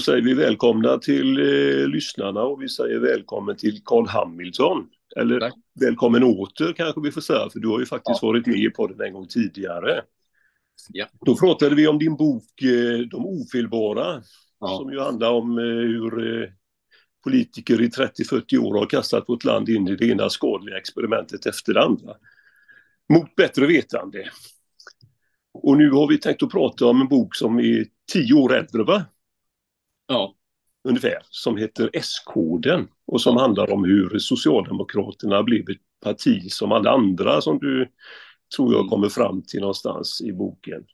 Då säger vi välkomna till eh, lyssnarna och vi säger välkommen till Carl Hamilton. Eller Tack. välkommen åter kanske vi får säga, för du har ju faktiskt ja. varit med i podden en gång tidigare. Ja. Då pratade vi om din bok eh, De ofelbara, ja. som ju handlar om eh, hur eh, politiker i 30-40 år har kastat vårt land in i det ena skadliga experimentet efter det andra. Mot bättre vetande. Och nu har vi tänkt att prata om en bok som är tio år äldre, va? Ja. Ungefär, som heter S-koden och som handlar om hur Socialdemokraterna blev ett parti som alla andra som du tror jag mm. kommer fram till någonstans i boken.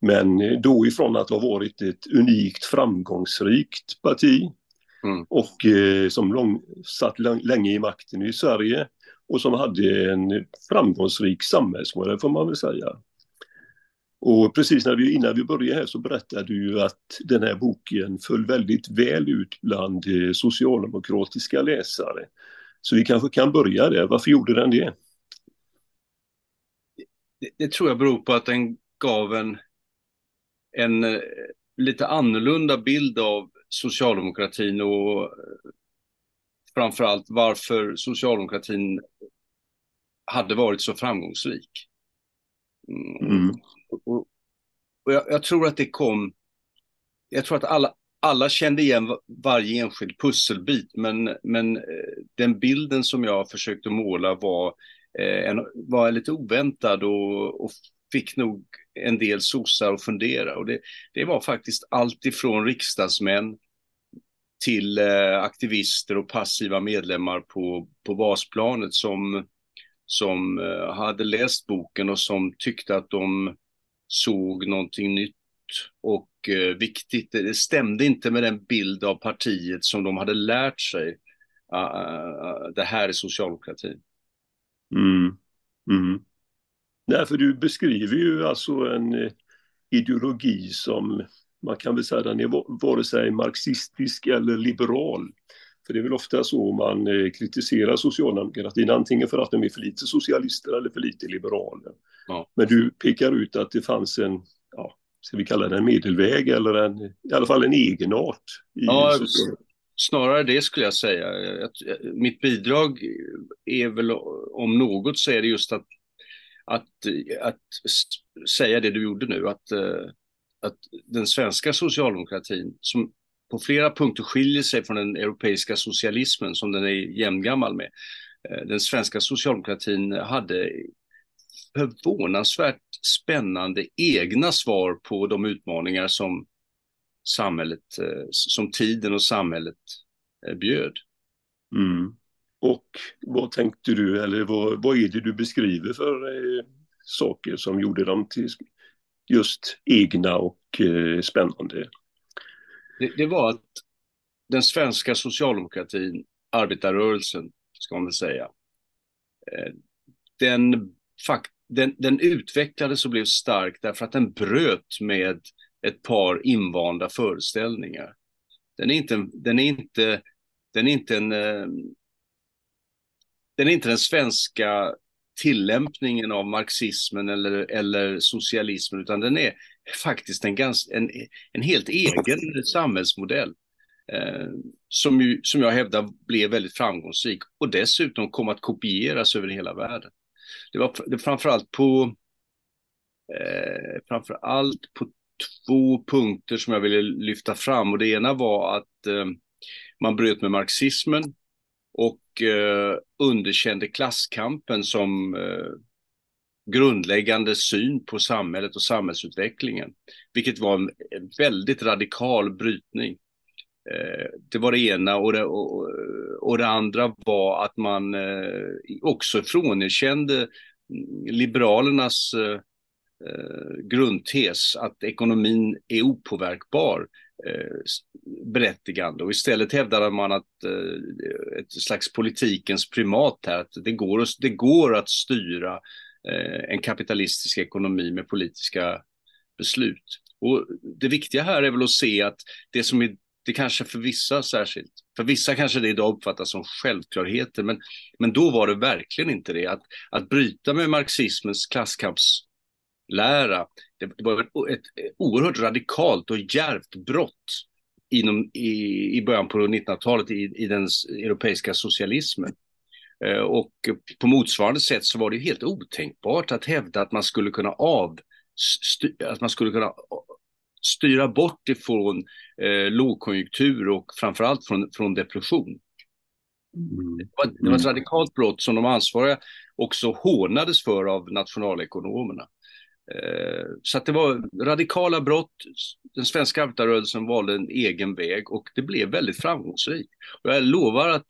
Men då ifrån att ha varit ett unikt framgångsrikt parti mm. och eh, som lång, satt länge i makten i Sverige och som hade en framgångsrik samhällsmodell får man väl säga. Och precis när vi, innan vi började här så berättade du ju att den här boken föll väldigt väl ut bland eh, socialdemokratiska läsare. Så vi kanske kan börja där. Varför gjorde den det? Det, det tror jag beror på att den gav en, en eh, lite annorlunda bild av socialdemokratin och eh, framförallt varför socialdemokratin hade varit så framgångsrik. Mm. Och, och jag, jag, tror att det kom, jag tror att alla, alla kände igen varje enskild pusselbit, men, men eh, den bilden som jag försökte måla var, eh, en, var lite oväntad och, och fick nog en del sossar att fundera. Och det, det var faktiskt allt ifrån riksdagsmän till eh, aktivister och passiva medlemmar på, på basplanet som, som eh, hade läst boken och som tyckte att de såg någonting nytt och eh, viktigt. Det stämde inte med den bild av partiet som de hade lärt sig. Uh, det här är socialdemokratin. Mm. Mm. Nej, för du beskriver ju alltså en eh, ideologi som man kan väl säga den är vare sig marxistisk eller liberal. För det är väl ofta så man eh, kritiserar socialdemokratin, antingen för att de är för lite socialister eller för lite liberaler. Ja. Men du pekar ut att det fanns en, ja, ska vi kalla det en medelväg eller en, i alla fall en egenart. ja, snarare det skulle jag säga. Mitt bidrag är väl, om något så är det just att, att, att säga det du gjorde nu, att, eh, att den svenska socialdemokratin, som på flera punkter skiljer sig från den europeiska socialismen som den är jämngammal med. Eh, den svenska socialdemokratin hade förvånansvärt spännande egna svar på de utmaningar som samhället, eh, som tiden och samhället eh, bjöd. Mm. Och vad tänkte du, eller vad, vad är det du beskriver för eh, saker som gjorde dem till just egna och eh, spännande? Det, det, var att den svenska socialdemokratin, arbetarrörelsen, ska man väl säga, eh, den, den, den utvecklades och blev stark därför att den bröt med ett par invanda föreställningar. Den är inte, den är inte, den är inte en, eh, den är inte den svenska tillämpningen av marxismen eller, eller socialismen, utan den är faktiskt en, ganska, en, en helt egen samhällsmodell. Eh, som, ju, som jag hävdar blev väldigt framgångsrik och dessutom kom att kopieras över hela världen. Det var det framförallt på eh, framförallt på två punkter som jag ville lyfta fram och det ena var att eh, man bröt med marxismen och eh, underkände klasskampen som eh, grundläggande syn på samhället och samhällsutvecklingen, vilket var en väldigt radikal brytning. Eh, det var det ena och det, och, och det andra var att man eh, också frånerkände Liberalernas eh, grundtes att ekonomin är opåverkbar berättigande och istället hävdade man att ett slags politikens primat här, att det går, det går att styra Eh, en kapitalistisk ekonomi med politiska beslut. Och det viktiga här är väl att se att det som är det kanske för vissa särskilt, för vissa kanske det idag uppfattas som självklarheter, men, men då var det verkligen inte det. Att, att bryta med marxismens klasskampslära, det, det var ett, ett oerhört radikalt och djärvt brott inom, i, i början på 1900-talet i, i den europeiska socialismen. Eh, och på motsvarande sätt så var det helt otänkbart att hävda att man skulle kunna av, att man skulle kunna styra bort ifrån eh, lågkonjunktur och framförallt från, från depression. Mm. Det, var, det var ett radikalt brott som de ansvariga också hånades för av nationalekonomerna. Eh, så att det var radikala brott. Den svenska arbetarrörelsen valde en egen väg och det blev väldigt framgångsrikt. Och jag lovar att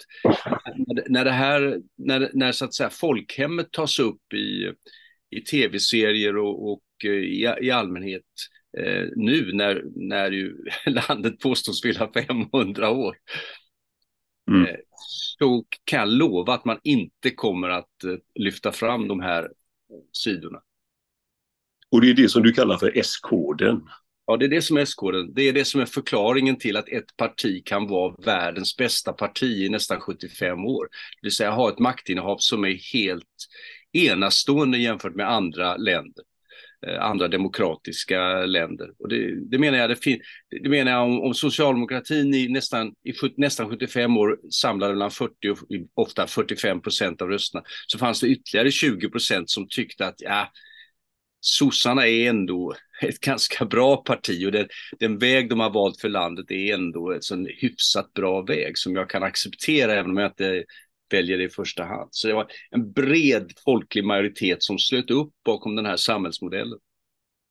när det här, när, när så att säga folkhemmet tas upp i, i tv-serier och, och eh, i, i allmänhet eh, nu när, när ju landet påstås fylla 500 år. Mm. Eh, så kan jag lova att man inte kommer att lyfta fram de här sidorna. Och det är det som du kallar för S-koden. Ja, det är det som är S-koden. Det är det som är förklaringen till att ett parti kan vara världens bästa parti i nästan 75 år. Det vill säga ha ett maktinnehav som är helt enastående jämfört med andra länder. Eh, andra demokratiska länder. Och det, det menar jag, det, det menar jag om, om socialdemokratin i nästan, i nästan 75 år samlade mellan 40 och ofta 45 procent av rösterna, så fanns det ytterligare 20 procent som tyckte att ja, sossarna är ändå ett ganska bra parti och den, den väg de har valt för landet är ändå en sån hyfsat bra väg som jag kan acceptera även om jag inte väljer det i första hand. Så det var en bred folklig majoritet som slöt upp bakom den här samhällsmodellen.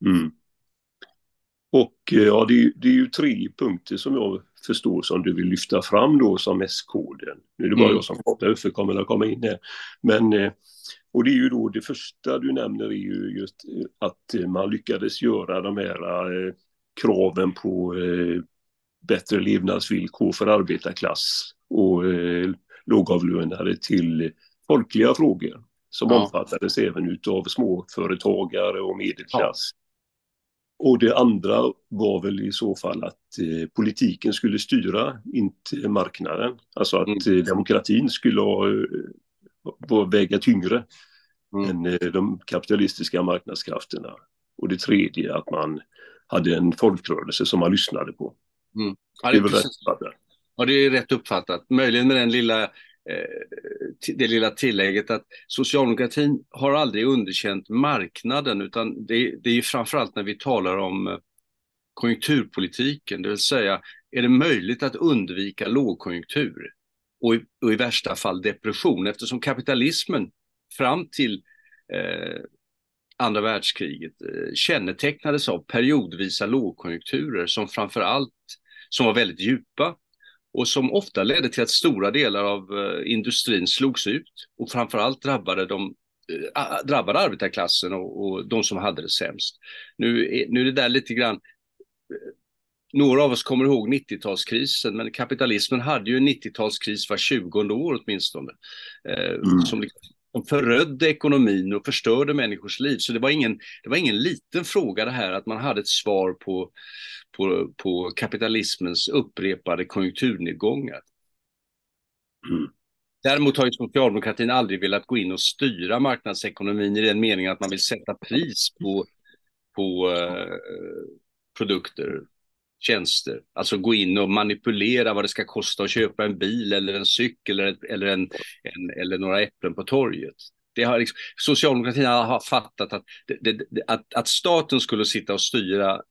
Mm. Och eh, ja, det, det, är ju tre punkter som jag förstår som du vill lyfta fram då som S-koden. Nu är det bara mm. jag som pratar, Uffe kommer att komma in här. Men, eh, och det är ju då det första du nämner är ju just att man lyckades göra de här eh, kraven på bättre levnadsvillkor för arbetarklass och lågavlönade till folkliga frågor som ja. omfattades även utav småföretagare och medelklass. Ja. Och det andra var väl i så fall att eh, politiken skulle styra, inte marknaden. Alltså att mm. eh, demokratin skulle ha, eh, väga tyngre mm. än eh, de kapitalistiska marknadskrafterna. Och det tredje att man hade en folkrörelse som man lyssnade på. Mm. Ja, det, är det är rätt uppfattat. Möjligen med den lilla, Eh, det lilla tillägget att socialdemokratin har aldrig underkänt marknaden utan det, det är ju framförallt när vi talar om eh, konjunkturpolitiken, det vill säga är det möjligt att undvika lågkonjunktur och i, och i värsta fall depression? Eftersom kapitalismen fram till eh, andra världskriget eh, kännetecknades av periodvisa lågkonjunkturer som framför allt som var väldigt djupa och som ofta ledde till att stora delar av eh, industrin slogs ut och framförallt drabbade de äh, drabbade arbetarklassen och, och de som hade det sämst. Nu, är, nu är det där lite grann några av oss kommer ihåg 90-talskrisen, men kapitalismen hade ju en 90-talskris var 20 år åtminstone. Eh, mm. Som som förödde ekonomin och förstörde människors liv. Så det var ingen, det var ingen liten fråga det här att man hade ett svar på, på, på kapitalismens upprepade konjunkturnedgångar. Mm. Däremot har ju socialdemokratin aldrig velat gå in och styra marknadsekonomin i den meningen att man vill sätta pris på, på eh, produkter, tjänster. Alltså gå in och manipulera vad det ska kosta att köpa en bil eller en cykel eller, eller, en, en, eller några äpplen på torget. Det har liksom, socialdemokratin har fattat att, det, det, att, att staten skulle sitta och styra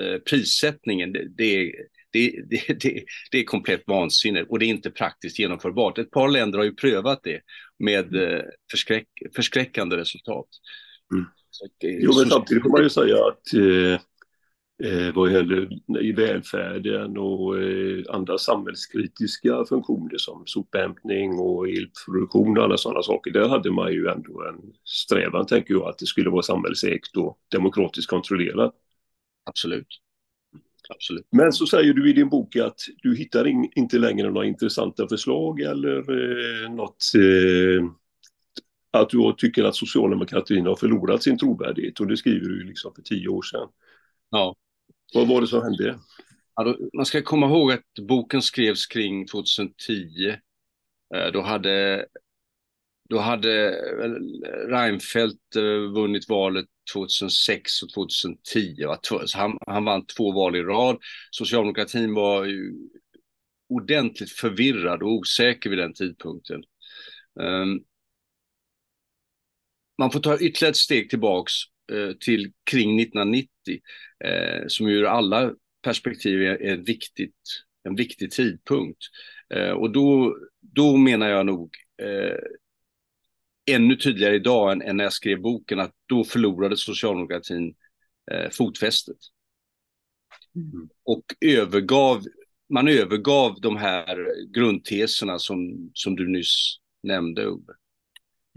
eh, prissättningen, det, det, det, det, det, är komplett vansinne och det är inte praktiskt genomförbart. Ett par länder har ju prövat det med eh, förskräck, förskräckande resultat. Mm. jo, men samtidigt får man ju säga att eh, vad gäller i välfärden och eh, andra samhällskritiska funktioner som sophämtning och elproduktion och alla sådana saker. Där hade man ju ändå en strävan, tänker jag, att det skulle vara samhällsägt och demokratiskt kontrollerat. Absolut. Absolut. Men så säger du i din bok att du hittar in, inte längre några intressanta förslag eller eh, något eh, att du tycker att socialdemokratin har förlorat sin trovärdighet och det skriver du liksom för tio år sedan. Ja. Vad var det som hände? Man ska komma ihåg att boken skrevs kring 2010. Eh, då hade, då hade eh, Reinfeldt eh, vunnit valet 2006 och 2010. Så Han, han vann två val i rad. Socialdemokratin var ju ordentligt förvirrad och osäker vid den tidpunkten. Ehm, man får ta ytterligare ett steg tillbaks till kring 1990, uh, som ur alla perspektiv är, är viktigt, en viktig tidpunkt. Uh, och då, då menar jag nog ännu tydligare idag än, än, när jag skrev boken att då förlorade socialdemokratin fotfästet. Mm. Och övergav man övergav de här grundteserna som, som du nyss nämnde, Ove.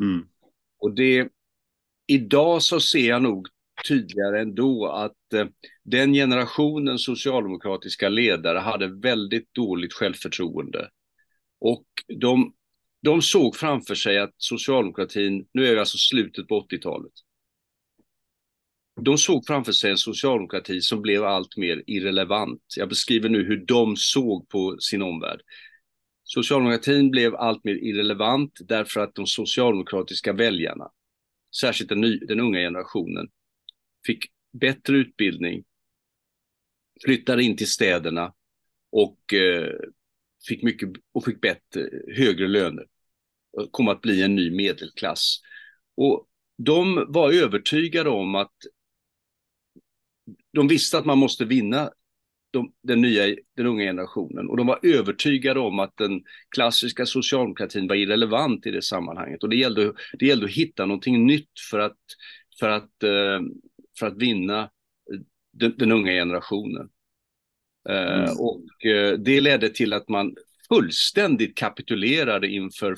Mm. Och det, idag så ser jag nog tydligare ändå att eh, den generationen socialdemokratiska ledare hade väldigt dåligt självförtroende. Och de, de såg framför sig att socialdemokratin, nu är vi alltså slutet på 80-talet, de såg framför sig en socialdemokrati som blev allt mer irrelevant. Jag beskriver nu hur de såg på sin omvärld. Socialdemokratin blev allt mer irrelevant därför att de socialdemokratiska väljarna, särskilt den, ny, den unga generationen, fick bättre utbildning, flyttade in till städerna och eh, fick mycket och fick bättre, högre löner. Kom att bli en ny medelklass. Och de var övertygade om att de visste att man måste vinna de, den nya, den unga generationen och de var övertygade om att den klassiska socialdemokratin var irrelevant i det sammanhanget och det gällde, det gällde att hitta någonting nytt för att, för att, eh, för att vinna den, den unga generationen. Eh, mm. Och eh, det ledde till att man fullständigt kapitulerade inför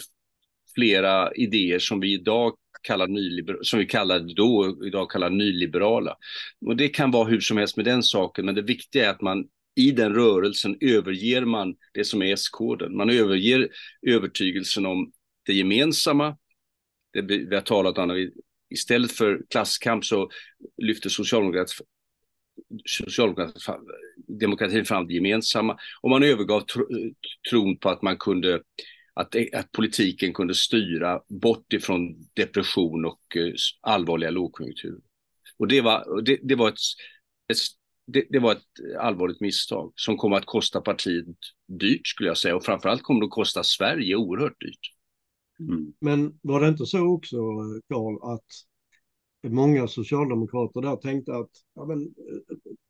flera idéer som vi idag kallar nyliberala, som vi kallade då, idag kallar nyliberala. Och det kan vara hur som helst med den saken, men det viktiga är att man i den rörelsen överger man det som är S-koden. Man överger övertygelsen om det gemensamma, det vi har talat om, istället för klasskamp så lyfter socialdemokratin socialdemokratin fram det gemensamma och man övergav tron på att man kunde att, att politiken kunde styra bort ifrån depression och eh, allvarliga lågkonjunkturer. Och det var, det, det var ett, ett det, det, var ett allvarligt misstag som kommer att kosta partiet dyrt skulle jag säga och framförallt kommer det att kosta Sverige oerhört dyrt. Mm. Men var det inte så också, eh, Karl, att många socialdemokrater där tänkte att ja, men,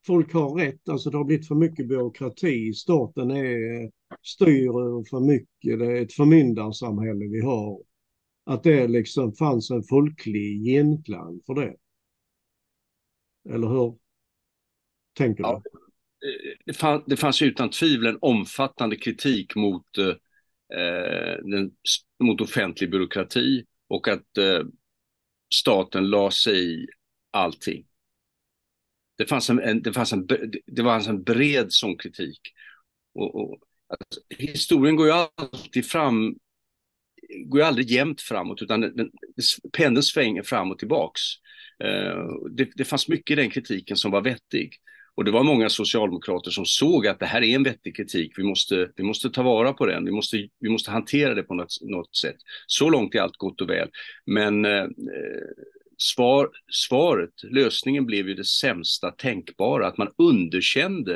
folk har rätt, alltså det har blivit för mycket byråkrati, staten är, styr för mycket, det är ett förmyndarsamhälle vi har. Att det liksom fanns en folklig genklang för det. Eller hur tänker ja, du? Det, det fanns utan tvivel en omfattande kritik mot, eh, eh, den, mot offentlig byråkrati och att eh, staten la sig i allting. Det fanns en, det fanns en, det fanns alltså en bred sån kritik. Och, och alltså, historien går ju alltid fram, går ju aldrig jämnt framåt, utan den, den, pendeln svänger fram och tillbaks. Uh, det, det fanns mycket i den kritiken som var vettig. Och det var många socialdemokrater som såg att det här är en vettig kritik, vi måste, vi måste ta vara på den, vi måste, vi måste hantera det på något, något sätt. Så långt är allt gott och väl. Men eh, svar, svaret, lösningen blev ju det sämsta tänkbara, att man underkände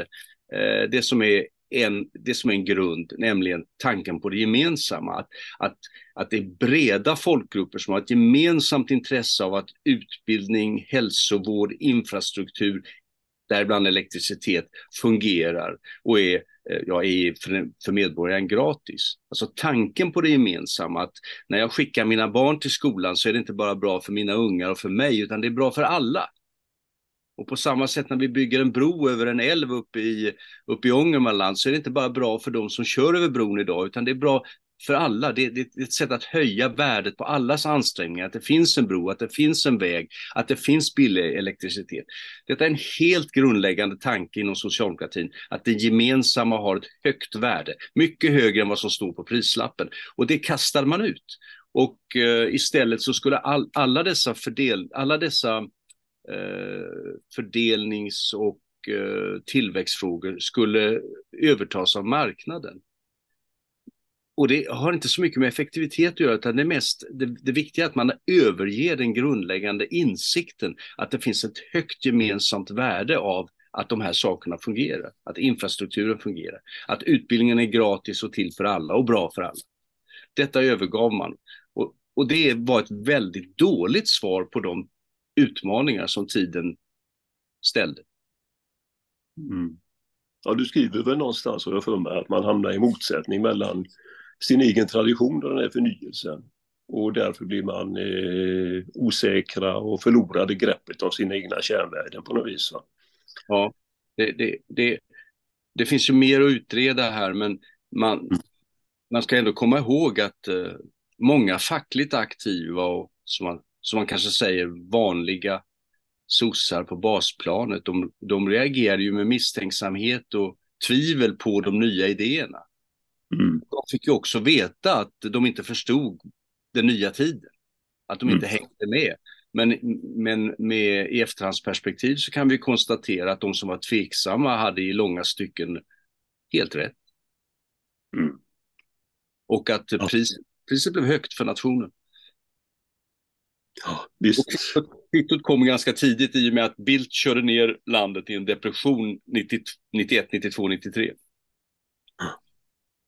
eh, det som är en, det som är en grund, nämligen tanken på det gemensamma. Att, att, att det är breda folkgrupper som har ett gemensamt intresse av att utbildning, hälsovård, infrastruktur däribland elektricitet, fungerar och är, eh, ja, är för, för medborgaren gratis. Alltså tanken på det gemensamma, att när jag skickar mina barn till skolan så är det inte bara bra för mina ungar och för mig, utan det är bra för alla. Och på samma sätt när vi bygger en bro över en älv uppe i, uppe i Ångermanland så är det inte bara bra för de som kör över bron idag, utan det är bra för alla. Det, det, det, är ett sätt att höja värdet på allas ansträngningar, att det finns en bro, att det finns en väg, att det finns billig elektricitet. Detta är en helt grundläggande tanke inom socialdemokratin, att det gemensamma har ett högt värde, mycket högre än vad som står på prislappen. Och det kastar man ut. Och uh, istället så skulle all, alla dessa, fördel, alla dessa uh, fördelnings och eh, tillväxtfrågor skulle övertas av marknaden och det har inte så mycket med effektivitet att göra, utan det, mest, det, det viktiga är att man överger den grundläggande insikten att det finns ett högt gemensamt värde av att de här sakerna fungerar, att infrastrukturen fungerar, att utbildningen är gratis och till för alla och bra för alla. Detta övergav man. Och, och det var ett väldigt dåligt svar på de utmaningar som tiden ställde. Mm. Ja, du skriver väl någonstans, har jag för mig, att man hamnar i motsättning mellan sin egen tradition och den här förnyelsen. Och därför blir man eh, osäkra och förlorade greppet av sina egna kärnvärden på något vis. Va? Ja, det, det, det, det finns ju mer att utreda här, men man, mm. man ska ändå komma ihåg att eh, många fackligt aktiva och som man, som man kanske säger vanliga sossar på basplanet, de, de reagerade ju med misstänksamhet och tvivel på de nya idéerna. Mm. De fick ju också veta att de inte förstod den nya tiden, att de inte mm. hängde med. Men, men med i efterhandsperspektiv så kan vi konstatera att de som var tveksamma hade i långa stycken helt rätt. Mm. Och att ja. pris, priset blev högt för nationen. Ja, visst. Kvittot kom ganska tidigt i och med att Bildt körde ner landet i en depression 90, 91, 92, 93.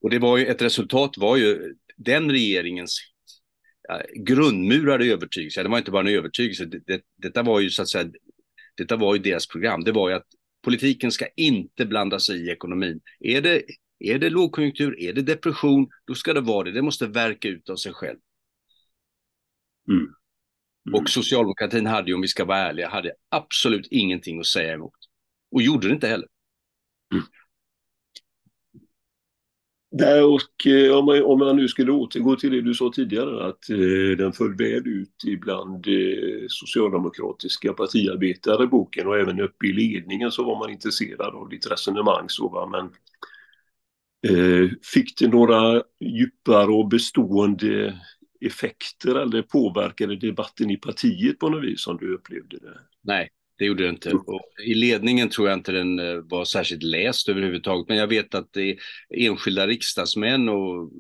Och det var ju, ett resultat var ju den regeringens grundmurade övertygelse, det var inte bara en övertygelse, det, det, detta var ju så att säga, detta var ju deras program, det var ju att politiken ska inte blanda sig i ekonomin. Är det, är det lågkonjunktur, är det depression, då ska det vara det, det måste verka ut av sig själv. Mm. Mm. Och socialdemokratin hade, om vi ska vara ärliga, hade absolut ingenting att säga emot. Och gjorde det inte heller. Mm. Nej, och eh, om man, om man nu skulle återgå till det du sa tidigare, att eh, den föll väl ut ibland eh, socialdemokratiska partiarbetare, boken, och även uppe i ledningen så var man intresserad av ditt resonemang. Så, va? Men eh, fick det några djupare och bestående effekter eller påverkade debatten i partiet på något vis som du upplevde det? Nej, det gjorde det inte. Och I ledningen tror jag inte den eh, var särskilt läst överhuvudtaget, men jag vet att det är enskilda riksdagsmän och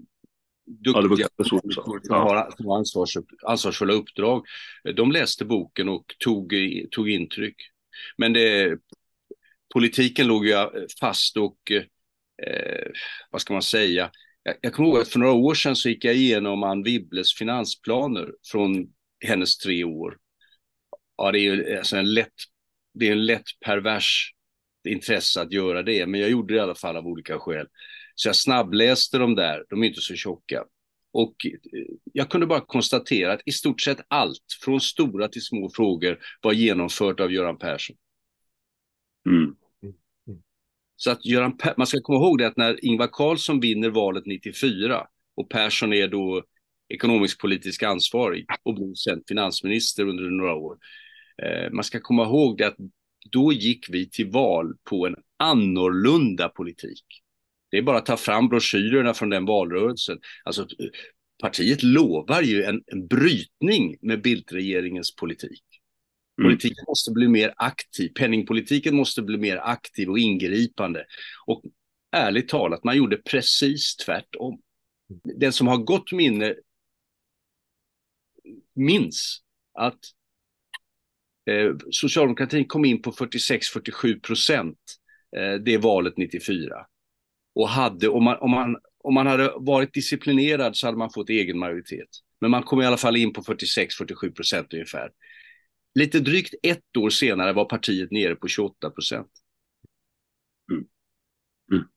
duktiga personer som har ansvars, ansvarsfulla uppdrag. De läste boken och tog, tog intryck. Men det, politiken låg ju fast och, eh, vad ska man säga, jag, jag kommer ihåg att för några år sedan så gick jag igenom Ann Wibbles finansplaner från hennes tre år ja, det är ju alltså en lätt, det är en lätt pervers intresse att göra det, men jag gjorde det i alla fall av olika skäl. Så jag snabbläste de där, de är inte så tjocka. Och eh, jag kunde bara konstatera att i stort sett allt, från stora till små frågor, var genomfört av Göran Persson. Mm. Så att Göran man ska komma ihåg det att när Ingvar Carlsson vinner valet 94 och Persson är då ekonomisk politisk ansvarig och blir sen finansminister under några år, man ska komma ihåg det att då gick vi till val på en annorlunda politik. Det är bara att ta fram broschyrerna från den valrörelsen. Alltså, partiet lovar ju en, en brytning med Bildtregeringens politik. Mm. Politiken måste bli mer aktiv, penningpolitiken måste bli mer aktiv och ingripande. Och ärligt talat, man gjorde precis tvärtom. Den som har gott minne minns att Eh, socialdemokratin kom in på 46-47 procent eh, det valet 94. Och hade, om man, om, man, om man hade varit disciplinerad så hade man fått egen majoritet. Men man kom i alla fall in på 46-47 procent ungefär. Lite drygt ett år senare var partiet nere på 28 procent. Mm. Mm.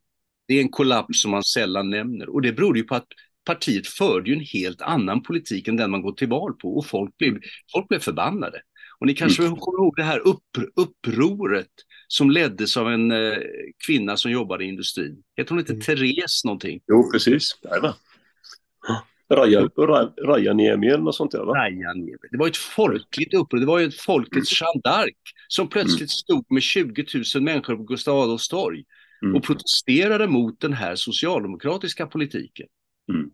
Det är en kollaps som man sällan nämner och det beror ju på att partiet förde ju en helt annan politik än den man gått till val på och folk blev, folk blev förbannade. Och ni kanske mm. kommer ihåg det här upp, upproret som leddes av en eh, kvinna som jobbade i industrin. Heter hon inte mm. Therese någonting? Jo, precis. Raja, Rajaniemi eller något sånt där va? Rajaniemi. Det var ett folkligt uppror, det var ju ett folkets mm. D'Arc som plötsligt mm. stod med 20 000 människor på Gustav Adolfs torg mm. och protesterade mot den här socialdemokratiska politiken. Mm.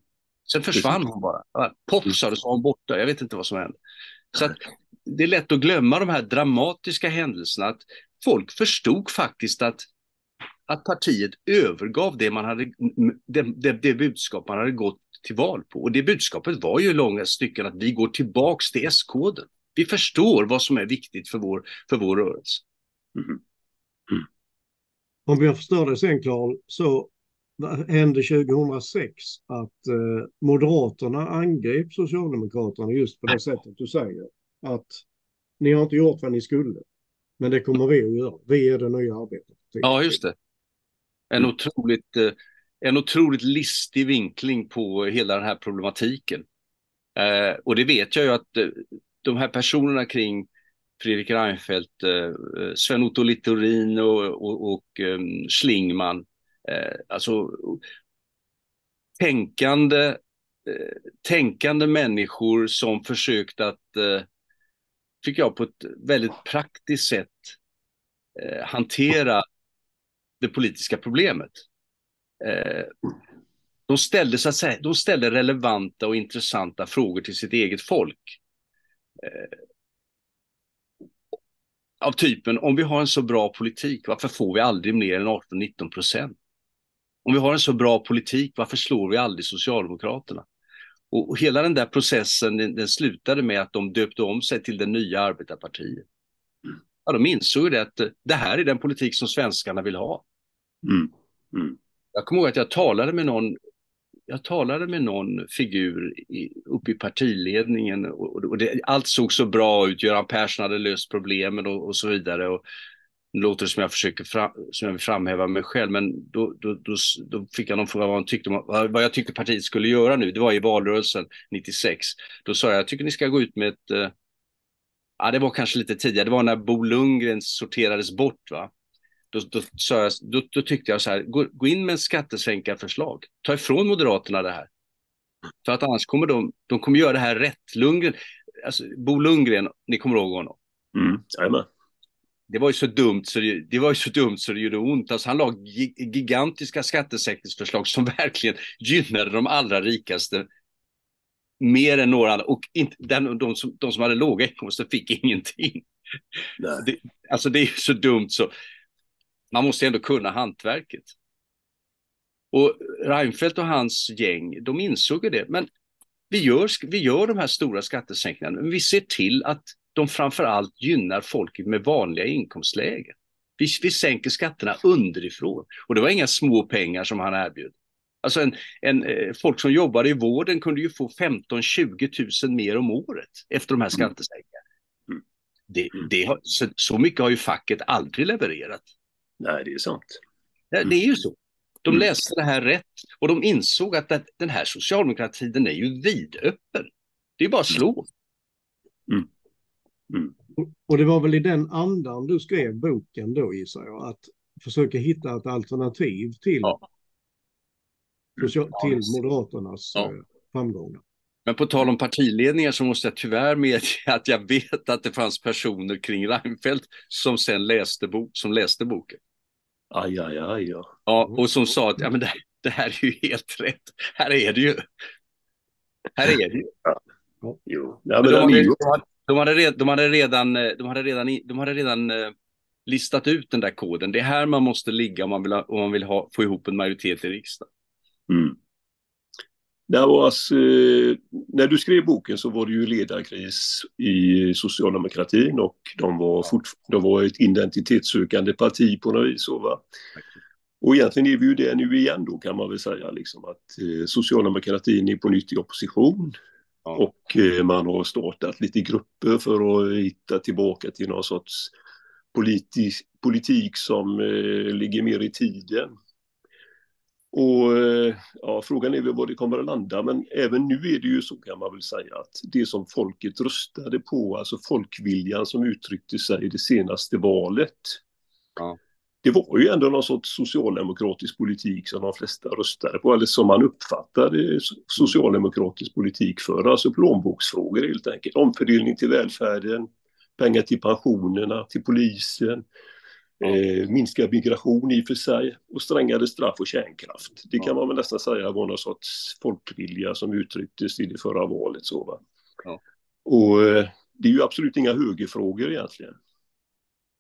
Sen försvann Precis. hon bara. Poff sa hon borta, jag vet inte vad som hände. Så att, det är lätt att glömma de här dramatiska händelserna. Att folk förstod faktiskt att att partiet övergav det, man hade, det, det, det budskap man hade gått till val på. Och det budskapet var ju i långa stycken att vi går tillbaks till S-koden. Vi förstår vad som är viktigt för vår, för vår rörelse. Mm. Mm. Om jag förstår det sen Karl, så hände 2006 att eh, Moderaterna angrep Socialdemokraterna just på det sättet du säger. Att ni har inte gjort vad ni skulle. Men det kommer vi att göra. Vi är det nya arbetarpartiet. Ja, just det. En otroligt, eh, en otroligt listig vinkling på hela den här problematiken. Eh, och det vet jag ju att eh, de här personerna kring Fredrik Reinfeldt, Sven-Otto Littorin och, och, och Schlingman, alltså tänkande, tänkande människor som försökt att, tycker jag, på ett väldigt praktiskt sätt eh, hantera det politiska problemet. Eh, de ställde, så att säga, de ställde relevanta och intressanta frågor till sitt eget folk. Eh, av typen, om vi har en så bra politik, varför får vi aldrig mer än 18-19 procent? Om vi har en så bra politik, varför slår vi aldrig Socialdemokraterna? Och, hela den där processen, den, den, slutade med att de döpte om sig till det nya arbetarpartiet. Ja, de insåg det att det här är den politik som svenskarna vill ha. Mm. Mm. Jag kommer ihåg att jag talade med någon jag talade med någon figur i, uppe i partiledningen och, och det, allt såg så bra ut. Göran Persson hade löst problemen och, och så vidare. Och, det låter som jag försöker fram, som jag vill framhäva mig själv, men då, då, då, då fick jag någon fråga vad, han tyckte, vad jag tyckte partiet skulle göra nu. Det var i valrörelsen 96. Då sa jag, jag tycker ni ska gå ut med ett... Uh, ja, det var kanske lite tidigare. Det var när Bo Lundgren sorterades bort. Va? Då, då, jag, då, då, tyckte jag så här, gå, gå in med en skattesänkarförslag. Ta ifrån Moderaterna det här. För att annars kommer de, de kommer göra det här rätt. Lundgren, alltså Bo Lundgren, ni kommer ihåg honom? Mm, jag är med det var ju så dumt så det, det, var ju så dumt så det gjorde ont. Alltså han la gigantiska skattesänkningsförslag som verkligen gynnade de allra rikaste mer än några andra. Och inte, den, de, som, de som hade låga inkomster fick ingenting. Det, alltså det är så dumt så man måste ändå kunna hantverket. Och Reinfeldt och hans gäng, de insåg det. Men vi gör, vi gör de här stora skattesänkningarna, men vi ser till att de framför allt gynnar folket med vanliga inkomstlägen. Vi, vi sänker skatterna underifrån. Och det var inga små pengar som han erbjöd. Alltså en, en, eh, folk som jobbade i vården kunde ju få 15-20 000 mer om året efter de här mm. skattesänkningarna. Mm. Det, det har, så, så mycket har ju facket aldrig levererat. Nej, det är sant. Det, det är ju så. De mm. läste det här rätt och de insåg att den här socialdemokratin är ju vidöppen. Det är bara att slå. Mm. Och det var väl i den andan du skrev boken då gissar jag, att försöka hitta ett alternativ till, ja. till Moderaternas ja. Eh, framgångar. Men på tal om partiledningar så måste jag tyvärr medge att jag vet att det fanns personer kring Reinfeldt som sen läste, bo som läste boken. Aj, aj, aj. Ja. ja och som sa att ja, men det, det här är ju helt rätt. Här är det ju. Här är det ju. Ja. Jo. Ja, men de, hade, de, hade redan, de hade redan, de hade redan, de hade redan listat ut den där koden. Det är här man måste ligga om man vill, ha, om man vill ha, få ihop en majoritet i riksdagen. Mm. Alltså, eh, när du skrev boken så var det ju ledarkris i socialdemokratin och de var, fort, de var ett identitetssökande parti på något vis. Va? Och egentligen är vi ju det nu igen då kan man väl säga, liksom, att eh, socialdemokratin är på nytt i opposition. Ja. Och eh, man har startat lite grupper för att hitta tillbaka till någon sorts politisk, politik som eh, ligger mer i tiden. Och eh, ja, frågan är väl var det kommer att landa, men även nu är det ju så kan man väl säga att det som folket röstade på, alltså folkviljan som uttryckte sig i det senaste valet, ja. Det var ju ändå någon sorts socialdemokratisk politik som de flesta röstade på, eller som man uppfattade socialdemokratisk politik för, alltså plånboksfrågor helt enkelt, omfördelning till välfärden, pengar till pensionerna, till polisen, Eh, minskad migration i och för sig och strängare straff och kärnkraft. Det kan man väl nästan säga var någon sorts folkvilja som uttrycktes i det förra valet. Så? Ja. Och eh, det är ju absolut inga högerfrågor egentligen.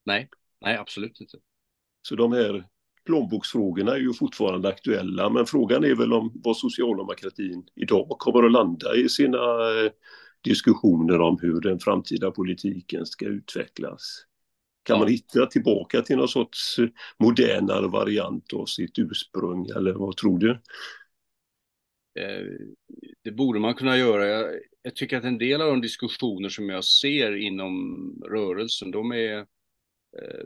Nej, nej absolut inte. Så de här plånboksfrågorna är ju fortfarande aktuella, men frågan är väl om vad socialdemokratin idag kommer att landa i sina eh, diskussioner om hur den framtida politiken ska utvecklas. Kan ja. man hitta tillbaka till någon sorts modernare variant av sitt ursprung, eller vad tror du? Eh, det borde man kunna göra. Jag, jag, tycker att en del av de diskussioner som jag ser inom rörelsen, de är,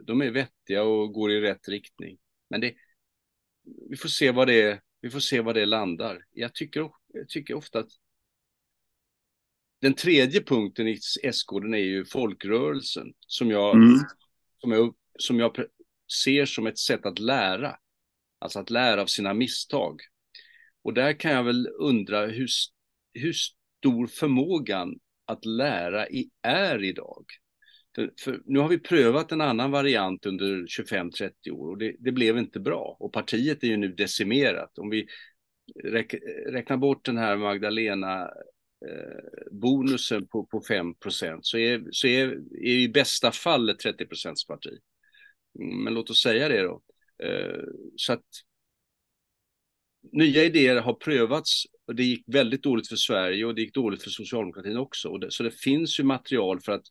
de är vettiga och går i rätt riktning. Men det, vi får se vad det, vi får se vad det landar. Jag tycker, jag tycker ofta att den tredje punkten i SK, den är ju folkrörelsen som jag, mm. som jag, som jag ser som ett sätt att lära. Alltså att lära av sina misstag. Och där kan jag väl undra hur, hur stor förmågan att lära i är idag. För, för, nu har vi prövat en annan variant under 25-30 år och det, det, blev inte bra. Och partiet är ju nu decimerat. Om vi räk, räknar bort den här Magdalena eh, bonusen på, på 5 så är, så är, är i bästa fall ett 30 parti. Mm, men låt oss säga det då. Eh, så att nya idéer har prövats och det gick väldigt dåligt för Sverige och det gick dåligt för socialdemokratin också. Det, så det finns ju material för att,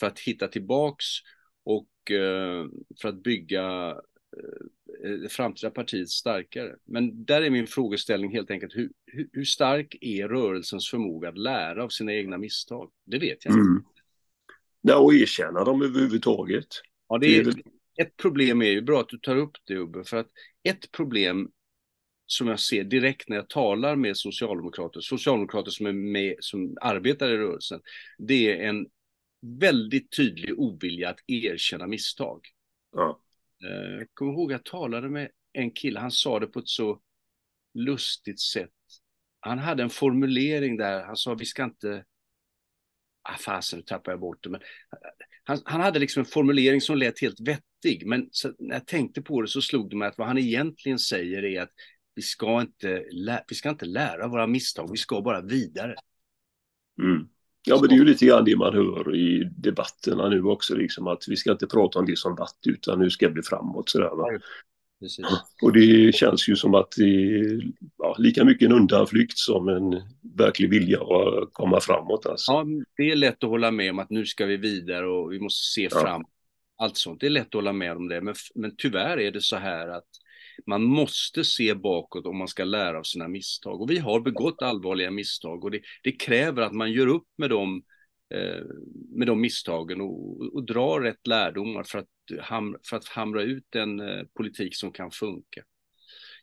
för att hitta tillbaks och eh, för att bygga eh, framtida partiet starkare. Men där är min frågeställning helt enkelt, hur, hur, hur, stark är rörelsens förmåga att lära av sina egna misstag? Det vet jag inte. Mm. Ja, och erkänna dem överhuvudtaget. Ja, det är, det är väl... Ett problem är ju, bra att du tar upp det Ubbe, för att ett problem som jag ser direkt när jag talar med socialdemokrater, socialdemokrater som, är med, som arbetar i rörelsen, det är en väldigt tydlig ovilja att erkänna misstag. Ja. Eh, jag kommer ihåg jag talade med en kille, han sa det på ett så lustigt sätt. Han hade en formulering där, han sa vi ska inte, ah fasen nu tappar jag bort det, men han, han, hade liksom en formulering som lät helt vettig, men när jag tänkte på det så slog det mig att vad han egentligen säger är att vi ska inte, vi ska inte lära våra misstag, vi ska bara vidare. Mm. Ja, men det är ju lite grann det man hör i debatterna nu också, liksom att vi ska inte prata om det som varit, utan nu ska bli framåt. Sådär, va? Ja, och det känns ju som att det är ja, lika mycket en undanflykt som en verklig vilja att komma framåt. Alltså. Ja, det är lätt att hålla med om att nu ska vi vidare och vi måste se ja. fram. Allt sånt, det är lätt att hålla med om det, men, men tyvärr är det så här att man måste se bakåt om man ska lära av sina misstag. Och vi har begått allvarliga misstag och det, det kräver att man gör upp med dem eh, med de misstagen och, och drar rätt lärdomar för att, hamra, för att hamra ut en eh, politik som kan funka.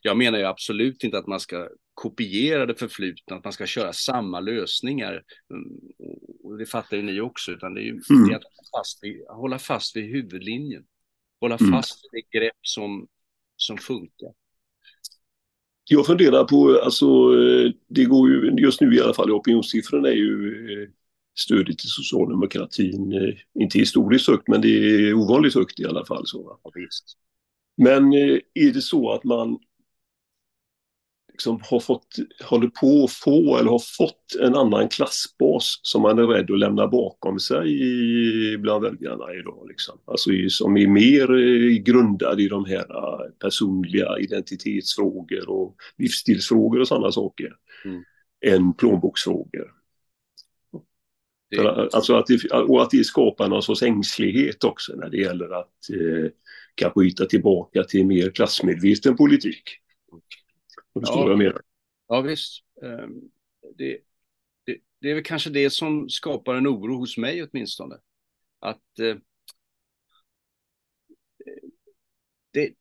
Jag menar ju absolut inte att man ska kopiera det förflutna, att man ska köra samma lösningar. Mm, och det fattar ju ni också, utan det är ju mm. det att hålla fast, vid, hålla fast vid huvudlinjen. Hålla mm. fast vid det grepp som, som funkar? Jag funderar på, alltså det går ju just nu i alla fall, opinionssiffrorna är ju eh, stödet till socialdemokratin, eh, inte historiskt högt, men det är ovanligt högt i alla fall. Så. Men eh, är det så att man liksom har fått, håller på att få eller har fått en annan klassbas som man är rädd att lämna bakom sig bland väljarna idag. Liksom. Alltså som är mer eh, grundad i de här eh, personliga identitetsfrågor och livsstilsfrågor och sådana saker mm. än plånboksfrågor. Det... Alltså att det, och att det skapar någon sorts ängslighet också när det gäller att eh, kanske hitta tillbaka till mer klassmedveten politik. Om du ja. vad jag menar. Ja, visst. Ehm, det, det, det, är väl kanske det som skapar en oro hos mig åtminstone. Att eh, det,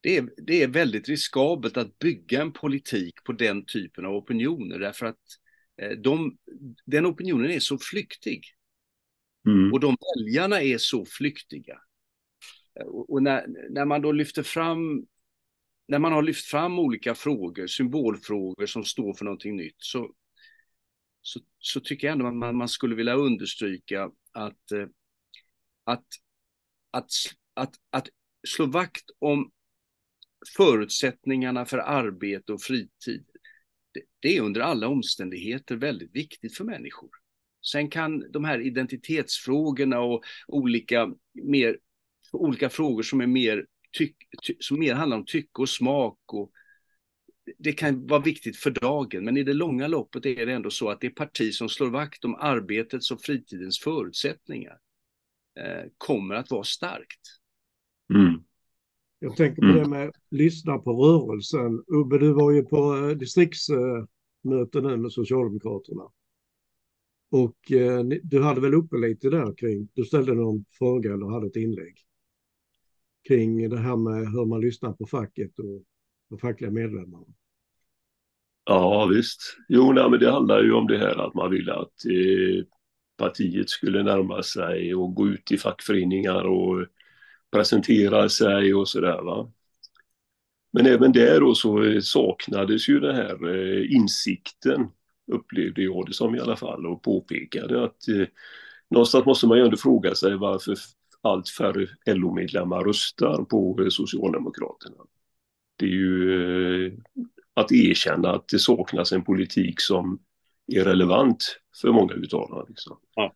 det, är, det är väldigt riskabelt att bygga en politik på den typen av opinioner därför att eh, de, den opinionen är så flyktig. Mm. Och de väljarna är så flyktiga. Och när, när man då lyfter fram när man har lyft fram olika frågor, symbolfrågor som står för någonting nytt, så, så, så tycker jag ändå att man, man skulle vilja understryka att, eh, att, att, att, att slå vakt om förutsättningarna för arbete och fritid. Det, det är under alla omständigheter väldigt viktigt för människor. Sen kan de här identitetsfrågorna och olika, mer, olika frågor som är mer tyck, ty, som mer handlar om tycke och smak och det kan vara viktigt för dagen, men i det långa loppet är det ändå så att det parti som slår vakt om arbetets och fritidens förutsättningar eh, kommer att vara starkt. Mm. Jag tänker på mm. det med lyssna på rörelsen. Ubbe, du var ju på eh, distriktsmöte nu med Socialdemokraterna. Och eh, du hade väl uppe lite där kring, du ställde någon fråga eller hade ett inlägg kring det här med hur man lyssnar på facket och de fackliga medlemmarna. Ja visst. Jo, nej, men det handlar ju om det här att man vill att eh, partiet skulle närma sig och gå ut i fackföreningar och presentera sig och sådär va. Men även där då så eh, saknades ju den här eh, insikten upplevde jag det som i alla fall och påpekade att eh, någonstans måste man ju ändå fråga sig varför allt färre LO-medlemmar röstar på Socialdemokraterna. Det är ju eh, att erkänna att det saknas en politik som är relevant för många utav dem. Liksom. Ja.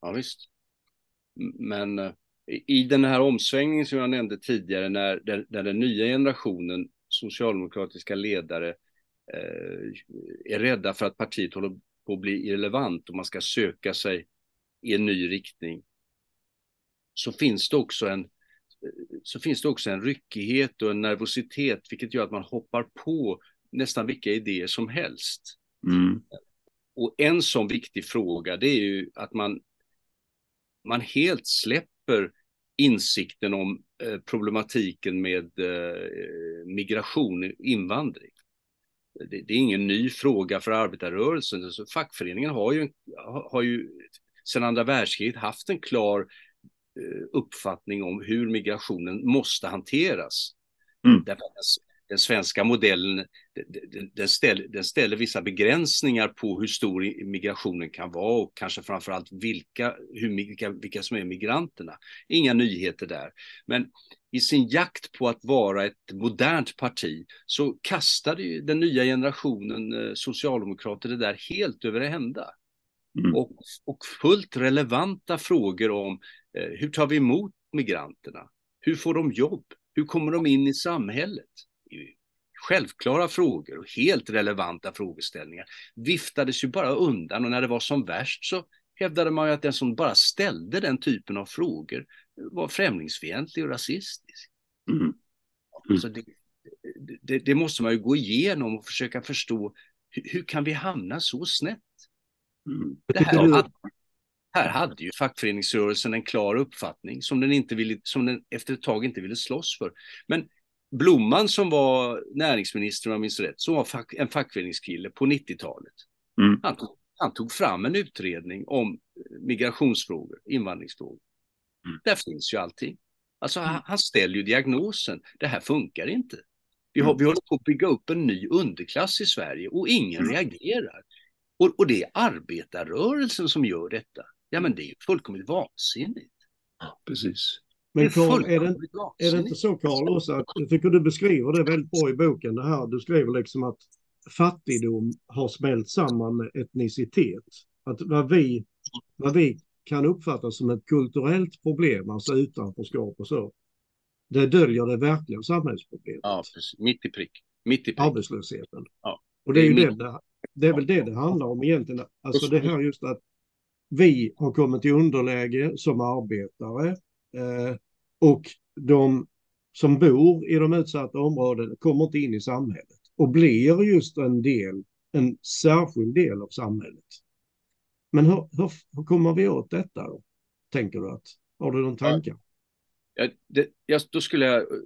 ja, visst. Men eh, i den här omsvängningen som jag nämnde tidigare när, den, när den nya generationen socialdemokratiska ledare eh, är rädda för att partiet håller på att bli irrelevant och man ska söka sig i en ny riktning så finns det också en så finns det också en ryckighet och en nervositet vilket gör att man hoppar på nästan vilka idéer som helst. Mm. Och en sån viktig fråga det är ju att man, man helt släpper insikten om eh, problematiken med eh, migration, invandring. Det, det, är ingen ny fråga för arbetarrörelsen. Alltså, fackföreningen har ju, har ju sedan andra världskriget haft en klar uppfattning om hur migrationen måste hanteras. Mm. Därför den svenska modellen den, ställer, den ställer vissa begränsningar på hur stor migrationen kan vara och kanske framförallt vilka, hur, vilka, vilka som är migranterna. Inga nyheter där. Men i sin jakt på att vara ett modernt parti så kastade ju den nya generationen eh, socialdemokrater det där helt över ända. Mm. Och, och fullt relevanta frågor om eh, hur tar vi emot migranterna? Hur får de jobb? Hur kommer de in i samhället? Självklara frågor och helt relevanta frågeställningar viftades ju bara undan och när det var som värst så hävdade man ju att den som bara ställde den typen av frågor var främlingsfientlig och rasistisk. Mm. Mm. Så det, det, det, måste man ju gå igenom och försöka förstå hur, hur kan vi hamna så snett? Mm. Det här, hade, här hade ju fackföreningsrörelsen en klar uppfattning som den, inte ville, som den efter ett tag inte ville slåss för. Men Blomman som var näringsminister om jag minns rätt, som var fack, en fackföreningskille på 90-talet. Mm. Han, han, tog fram en utredning om migrationsfrågor, invandringsfrågor. Mm. Där finns ju allting. Alltså han, han ställer ju diagnosen, det här funkar inte. Vi, har, mm. vi håller på att bygga upp en ny underklass i Sverige och ingen mm. reagerar. Och, och det är arbetarrörelsen som gör detta. Ja, men det är ju fullkomligt vansinnigt. Ja, precis. Men Carl, är det, är det inte så Carl också att jag tycker du beskriver det väldigt bra i boken det här. Du skriver liksom att fattigdom har smält samman med etnicitet. Att vad vi, vad vi kan uppfatta som ett kulturellt problem, alltså utanförskap och så, det döljer det verkliga samhällsproblemet. Ja, precis. Mitt i prick. Mitt i prick. Arbetslösheten. Ja. Och det är ju det, det, det är väl det det handlar om egentligen. Alltså det här just att vi har kommit i underläge som arbetare eh, och de som bor i de utsatta områdena kommer inte in i samhället och blir just en del, en särskild del av samhället. Men hur, hur, hur kommer vi åt detta då? Tänker du att, har du någon tankar? Ja, det, jag, då skulle jag eh,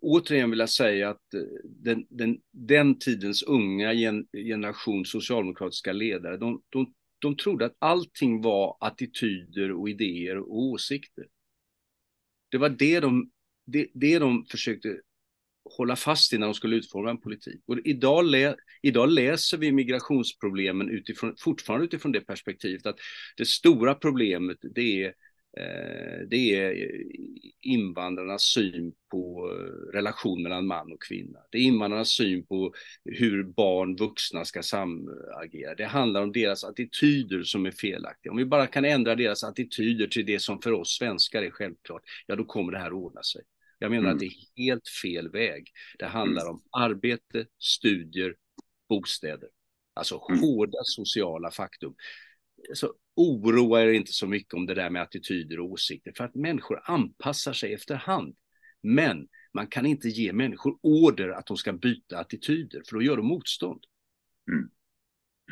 återigen vilja säga att eh, den, den, den tidens unga gen, generation socialdemokratiska ledare, de, de, de trodde att allting var attityder och idéer och åsikter. Det var det de, det, det de försökte hålla fast i när de skulle utforma en politik. Och idag, lä, idag läser vi migrationsproblemen utifrån, fortfarande utifrån det perspektivet att det stora problemet det är det är invandrarnas syn på eh, relation mellan man och kvinna. Det är invandrarnas syn på hur barn, vuxna ska samagera. Det handlar om deras attityder som är felaktiga. Om vi bara kan ändra deras attityder till det som för oss svenskar är självklart, ja då kommer det här att ordna sig. Jag menar mm. att det är helt fel väg. Det handlar mm. om arbete, studier, bostäder. Alltså mm. hårda sociala faktum. Så oroa er inte så mycket om det där med attityder och åsikter, för att människor anpassar sig efterhand. Men man kan inte ge människor order att de ska byta attityder, för då gör de motstånd. Mm.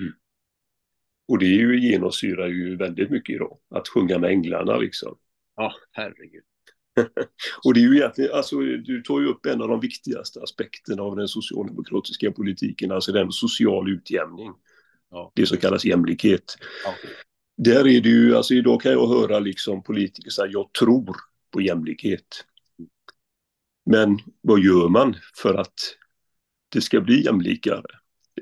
Mm. Och det är ju, genomsyrar ju väldigt mycket idag, att sjunga med änglarna liksom. Ja, herregud. och det är ju egentligen, alltså du tar ju upp en av de viktigaste aspekterna av den socialdemokratiska politiken, alltså den social utjämning. Ja. Det som kallas jämlikhet. Ja. Där är det ju, alltså idag kan jag höra liksom politiker säga jag tror på jämlikhet. Men vad gör man för att det ska bli jämlikare?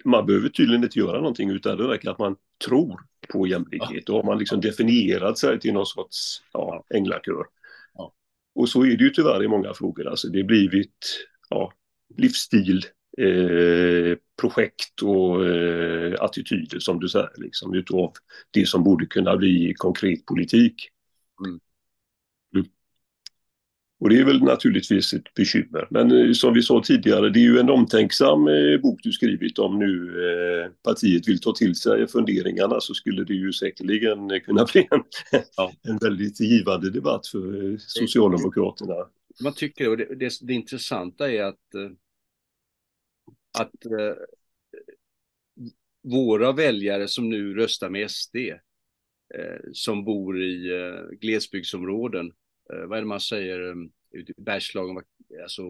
Man behöver tydligen inte göra någonting utan det räcker att man tror på jämlikhet. Då har man liksom definierat sig till någon sorts ja, änglakör. Ja. Och så är det ju tyvärr i många frågor. Alltså det har blivit ja, livsstil, eh, projekt och eh, attityder som du säger, liksom, utav det som borde kunna bli konkret politik. Mm. Och det är väl naturligtvis ett bekymmer. Men eh, som vi sa tidigare, det är ju en omtänksam eh, bok du skrivit om nu eh, partiet vill ta till sig funderingarna så skulle det ju säkerligen kunna bli en, ja. en väldigt givande debatt för Socialdemokraterna. Man tycker, och det, det, det intressanta är att, att våra väljare som nu röstar med SD, som bor i glesbygdsområden, Eh, vad är det man säger, um, ute i Bergslagen, alltså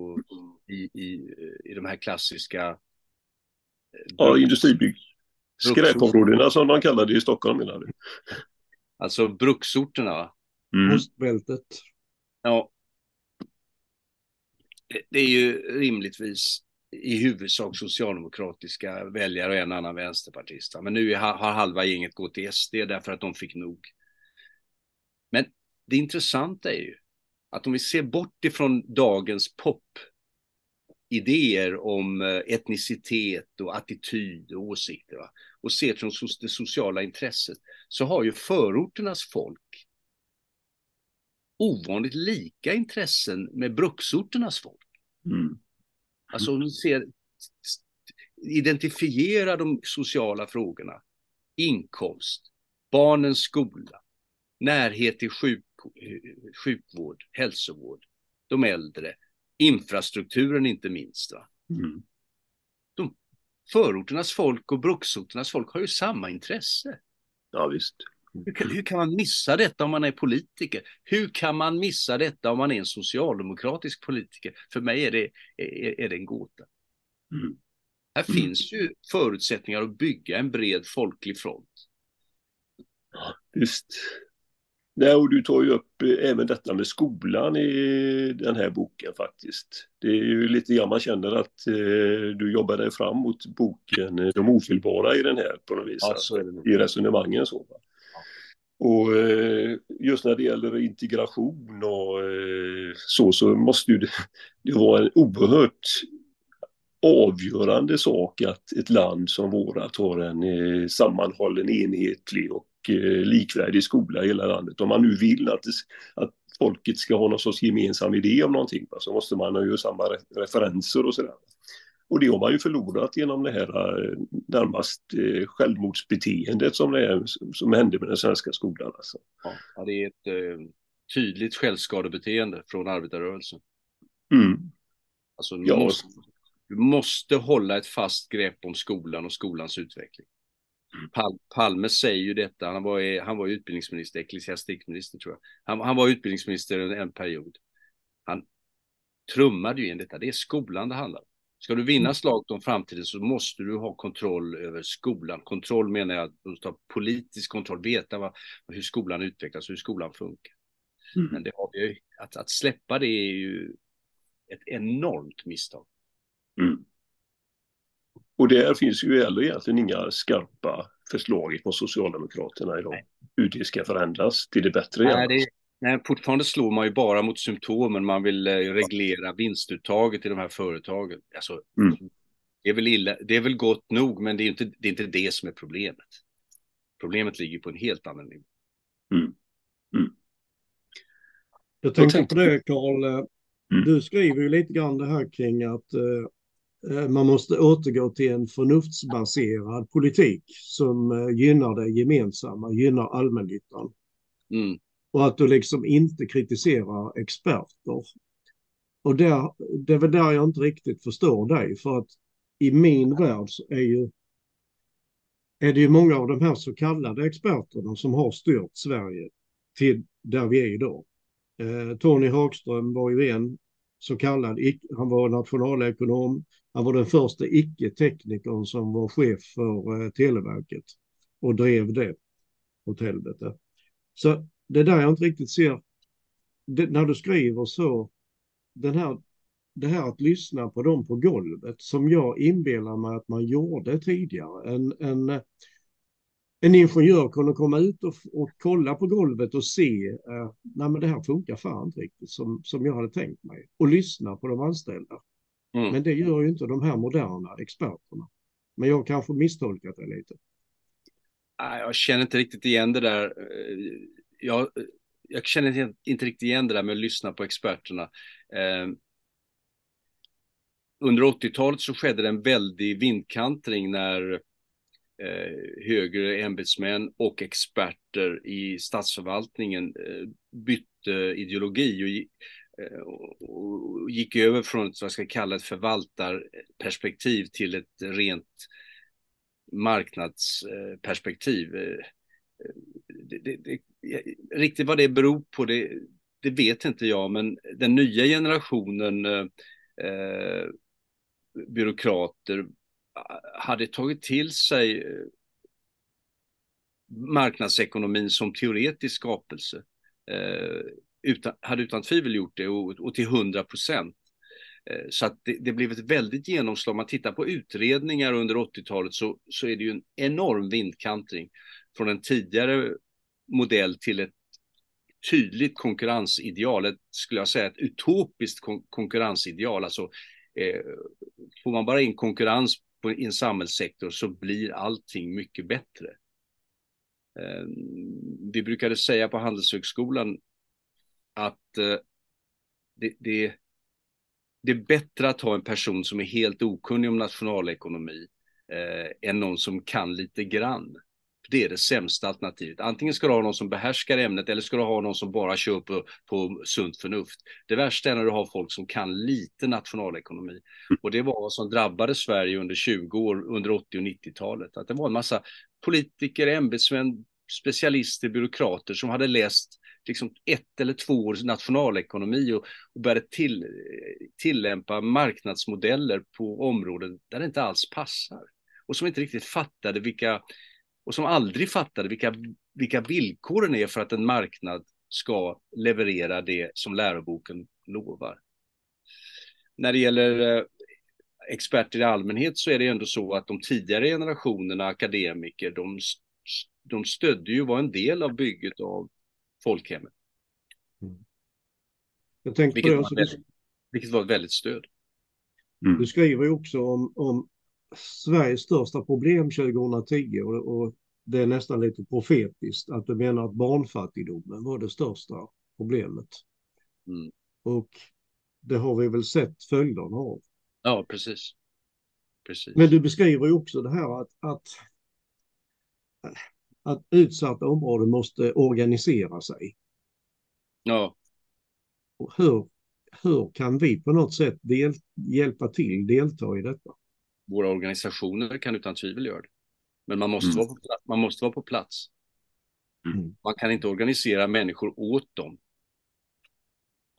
i, i, i de här klassiska... Eh, ja, industribygg. Skräpområdena som de kallar det i Stockholm menar du? Alltså bruksorterna. Mm. Ostbältet. Ja. Det, det är ju rimligtvis i huvudsak socialdemokratiska väljare och en annan vänsterpartist. Men nu har halva gänget gått till SD därför att de fick nog. Men det intressanta är ju att om vi ser bort ifrån dagens popidéer om eh, etnicitet och attityd och åsikter va? och ser till det sociala intresset så har ju förorternas folk ovanligt lika intressen med bruksorternas folk. Mm. Alltså om vi ser, identifiera de sociala frågorna, inkomst, barnens skola, närhet till sjuk, sjukvård, hälsovård, de äldre, infrastrukturen inte minst. Va? Mm. De, förorternas folk och bruksorternas folk har ju samma intresse. Ja, visst. Hur kan, hur kan, man missa detta om man är politiker? Hur kan man missa detta om man är en socialdemokratisk politiker? För mig är det, är, är det en gåta. Mm. Här mm. finns ju förutsättningar att bygga en bred folklig front. Ja, visst. Nej, och du tar ju upp eh, även detta med skolan i den här boken faktiskt. Det är ju lite grann man känner att eh, du jobbar dig fram mot boken eh, De ofelbara i den här på något vis, alltså, i resonemangen så. Va? Och eh, just när det gäller integration och eh, så, så måste ju det, det vara en oerhört avgörande sak att ett land som vårat har en eh, sammanhållen, enhetlig och likvärdig skola i hela landet. Om man nu vill att, det, att folket ska ha någon sorts gemensam idé om någonting så måste man ha ju samma referenser och sådär. Och det har man ju förlorat genom det här eh, närmast eh, självmordsbeteendet som, det är, som hände med den svenska skolan. Alltså. Ja, det är ett eh, tydligt självskadebeteende från arbetarrörelsen. Mm. Alltså, du, ja. måste, du måste hålla ett fast grepp om skolan och skolans utveckling. Pal Palme säger ju detta, han var, han var utbildningsminister, ecklesiastikminister tror jag. Han, han var utbildningsminister en, en period. Han trummade ju in detta, det är skolan det handlar om. Ska du vinna mm. slaget om framtiden så måste du ha kontroll över skolan. Kontroll menar jag att du måste ha politisk kontroll, veta vad, hur skolan utvecklas hur skolan funkar. Mm. Men det har vi ju, att, att släppa det är ju ett enormt misstag. Mm. Och där finns ju heller egentligen inga skarpa förslag från Socialdemokraterna idag. Nej. Hur det ska förändras till det bättre. Nej, det, nej, fortfarande slår man ju bara mot symptomen. Man vill eh, reglera vinstuttaget i de här företagen. Alltså, mm. det, är väl illa, det är väl gott nog, men det är, inte, det är inte det som är problemet. Problemet ligger på en helt annan nivå. Mm. Mm. Jag tänkte på det, Karl. Mm. Du skriver ju lite grann det här kring att eh, man måste återgå till en förnuftsbaserad politik som eh, gynnar det gemensamma, gynnar allmännyttan. Mm. Och att du liksom inte kritiserar experter. Och där, det är väl där jag inte riktigt förstår dig, för att i min värld så är ju är det ju många av de här så kallade experterna som har styrt Sverige till där vi är idag. Eh, Tony Hagström var ju en så kallad, han var nationalekonom, han var den första icke-teknikern som var chef för eh, Televerket och drev det åt helvete. Så det där jag inte riktigt ser, det, när du skriver så, den här, det här att lyssna på dem på golvet som jag inbillar mig att man gjorde tidigare. En, en, en ingenjör kunde komma ut och, och kolla på golvet och se, eh, nej men det här funkar fan inte riktigt som, som jag hade tänkt mig. Och lyssna på de anställda. Mm. Men det gör ju inte de här moderna experterna. Men jag kanske misstolkat det lite. Jag känner inte riktigt igen det där. Jag, jag känner inte riktigt igen det där med att lyssna på experterna. Eh, under 80-talet så skedde det en väldig vindkantring när eh, högre ämbetsmän och experter i statsförvaltningen eh, bytte ideologi och, eh, och, gick över från ett, vad jag ska kalla ett förvaltarperspektiv till ett rent marknadsperspektiv. Eh, det, det, riktigt vad det beror på, det, det vet inte jag, men den nya generationen eh, eh byråkrater hade tagit till sig eh, marknadsekonomin som teoretisk skapelse. Eh, utan, hade utan tvivel gjort det och, och till hundra procent. Eh, så att det, det blev ett väldigt genomslag. Om man tittar på utredningar under 80-talet så, så är det ju en enorm vindkantring från en tidigare modell till ett tydligt konkurrensideal, ett, skulle jag säga ett utopiskt kon konkurrensideal. Alltså, eh, får man bara in konkurrens på, i en samhällssektor så blir allting mycket bättre. Eh, vi brukade säga på Handelshögskolan att eh, det, det, det, är bättre att ha en person som är helt okunnig om nationalekonomi eh, än någon som kan lite grann. Det är det sämsta alternativet. Antingen ska du ha någon som behärskar ämnet eller ska du ha någon som bara kör på, på sunt förnuft. Det värsta är när du har folk som kan lite nationalekonomi. Och det var vad som drabbade Sverige under 20 år, under 80 och 90-talet. Att det var en massa politiker, ämbetsmän, specialister, byråkrater som hade läst liksom ett eller två års nationalekonomi och, och började till, tillämpa marknadsmodeller på områden där det inte alls passar. Och som inte riktigt fattade vilka och som aldrig fattade vilka, vilka villkoren är för att en marknad ska leverera det som läroboken lovar. När det gäller eh, experter i allmänhet så är det ändå så att de tidigare generationerna akademiker, de, de stödde ju, var en del av bygget av folkhemmet. Mm. Jag tänkte vilket, på det, var väldigt, vilket var ett väldigt stöd. Mm. Du skriver ju också om, om Sveriges största problem 2010 och, och det är nästan lite profetiskt att du menar att barnfattigdomen var det största problemet. Mm. Och det har vi väl sett följderna av. Ja, precis. precis. Men du beskriver ju också det här att, att, att utsatta områden måste organisera sig. Ja. Och hur, hur kan vi på något sätt del, hjälpa till, delta i detta? Våra organisationer kan utan tvivel göra det. Men man måste, mm. vara, på plats, man måste vara på plats. Mm. Man kan inte organisera människor åt dem.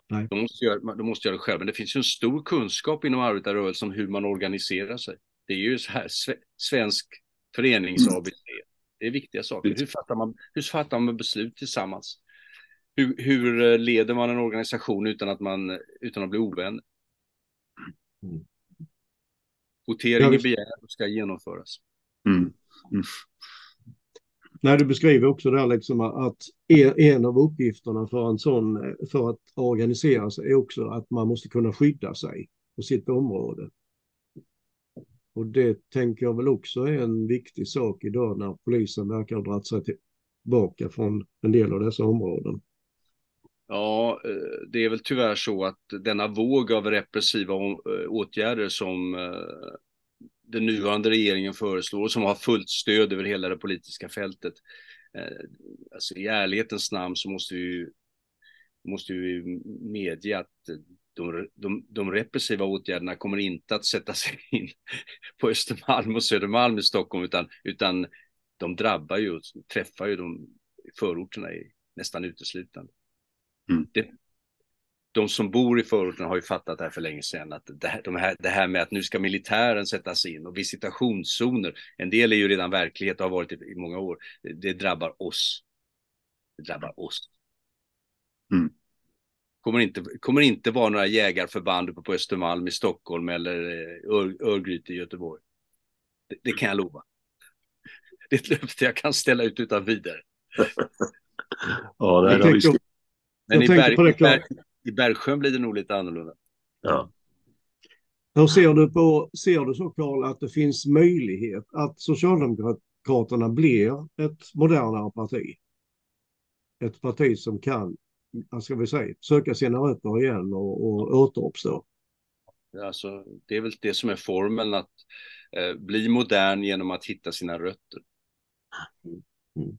Nej. De, måste göra, de måste göra det själva. Men det finns ju en stor kunskap inom arbetarrörelsen om hur man organiserar sig. Det är ju så här svensk förenings mm. Det är viktiga saker. Hur fattar man, hur fattar man beslut tillsammans? Hur, hur eh, leder man en organisation utan att, man, utan att bli ovän? Mm. Votering är begärd och ska genomföras. Mm. Mm. Nej, du beskriver också där liksom att en av uppgifterna för en sån, för att organisera sig är också att man måste kunna skydda sig på sitt område. Och det tänker jag väl också är en viktig sak idag när polisen verkar ha dragit sig tillbaka från en del av dessa områden. Ja, eh, det är väl tyvärr så att denna våg av repressiva eh, åtgärder som eh, den nuvarande regeringen föreslår och som har fullt stöd över hela det politiska fältet. Alltså i ärlighetens namn så måste vi, måste vi medge att de, de, de repressiva åtgärderna kommer inte att sätta sig in på Östermalm och Södermalm i Stockholm, utan, utan de drabbar ju, träffar ju de förorterna i, nästan uteslutande. Mm. Det, de som bor i förorten har ju fattat det här för länge sedan, att det här, de här, det här med att nu ska militären sättas in och visitationszoner, en del är ju redan verklighet och har varit i, i många år, det, det, drabbar oss. Det drabbar oss. Mm. Kommer inte, kommer inte vara några jägarförband uppe på Östermalm i Stockholm eller eh, Örgryte i Göteborg. Det, det, kan jag lova. Det är ett löfte jag kan ställa ut utan vidare. ja, det är jag Men i, Berg, i, Berg, i Bergsjön blir det nog lite annorlunda. Ja. Hur ser du på, ser du så Karl att det finns möjlighet att Socialdemokraterna blir ett modernare parti? Ett parti som kan vad ska vi säga, söka sina rötter igen och, och återuppstå. Alltså, det är väl det som är formeln, att eh, bli modern genom att hitta sina rötter. Mm. Mm.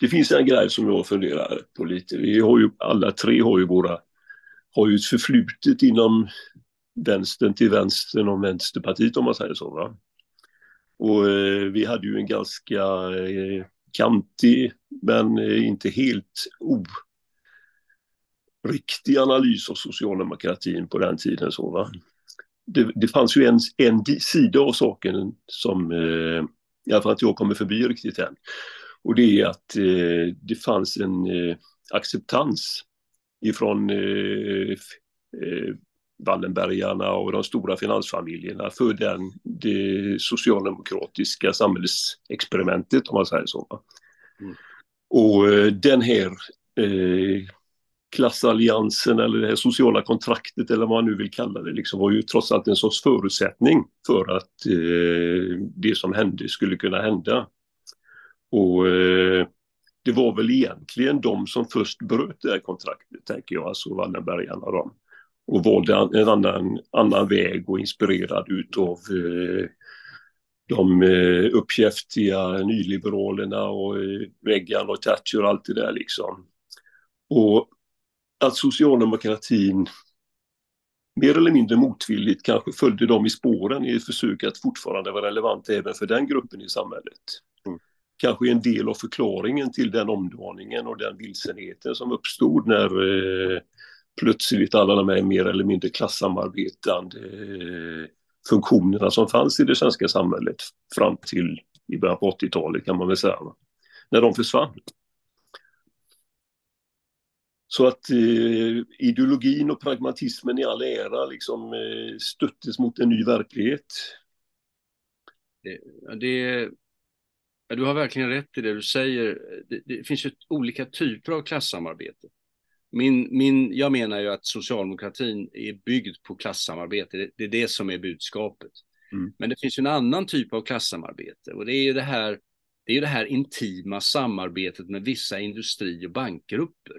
Det finns en grej som jag funderar på lite. Vi har ju, alla tre har ju våra, har ju ett förflutet inom vänstern till vänstern och vänsterpartiet om man säger så. Va? Och eh, vi hade ju en ganska eh, kantig men eh, inte helt oriktig analys av socialdemokratin på den tiden. Så, va? Det, det fanns ju en, en sida av saken som eh, i alla fall att jag kommer förbi riktigt än. Och det är att eh, det fanns en eh, acceptans ifrån eh, eh Wallenbergarna och de stora finansfamiljerna för den, det socialdemokratiska samhällsexperimentet om man säger så. Mm. Och eh, den här eh, klassalliansen eller det här sociala kontraktet eller vad man nu vill kalla det liksom var ju trots allt en sorts förutsättning för att eh, det som hände skulle kunna hända. Och eh, det var väl egentligen de som först bröt det här kontraktet, tänker jag, alltså Wallenbergarna de. Och valde en annan, annan väg och inspirerad utav eh, de eh, uppkäftiga nyliberalerna och eh, Reagan och Thatcher och allt det där liksom. Och att socialdemokratin mer eller mindre motvilligt kanske följde dem i spåren i ett försök att fortfarande vara relevant även för den gruppen i samhället. Kanske en del av förklaringen till den omdaningen och den vilsenheten som uppstod när eh, plötsligt alla de här mer eller mindre klassamarbetande eh, funktionerna som fanns i det svenska samhället fram till i början på 80-talet kan man väl säga. När de försvann. Så att eh, ideologin och pragmatismen i all ära liksom eh, stöttes mot en ny verklighet. Eh, det, det, du har verkligen rätt i det du säger. Det, det finns ju olika typer av klassamarbete. Min, min, jag menar ju att socialdemokratin är byggd på klassamarbete. Det, det är det som är budskapet. Mm. Men det finns ju en annan typ av klassamarbete och det är ju det här, det är ju det här intima samarbetet med vissa industri och bankgrupper.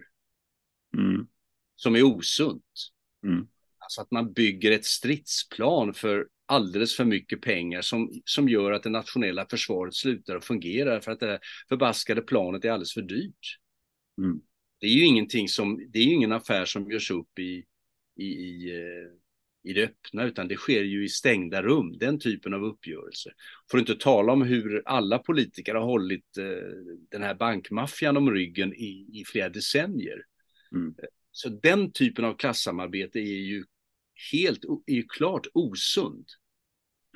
Mm. Som är osunt. Mm. Alltså att man bygger ett stridsplan för alldeles för mycket pengar som, som gör att det nationella försvaret slutar att fungera för att det förbaskade planet är alldeles för dyrt. Mm det är ju ingenting som, det är ju ingen affär som görs upp i, i, i, eh, i det öppna, utan det sker ju i stängda rum, den typen av uppgörelser. För att inte tala om hur alla politiker har hållit eh, den här bankmaffian om ryggen i, i flera decennier. Mm. Så den typen av klassamarbete är ju helt, är ju klart osund.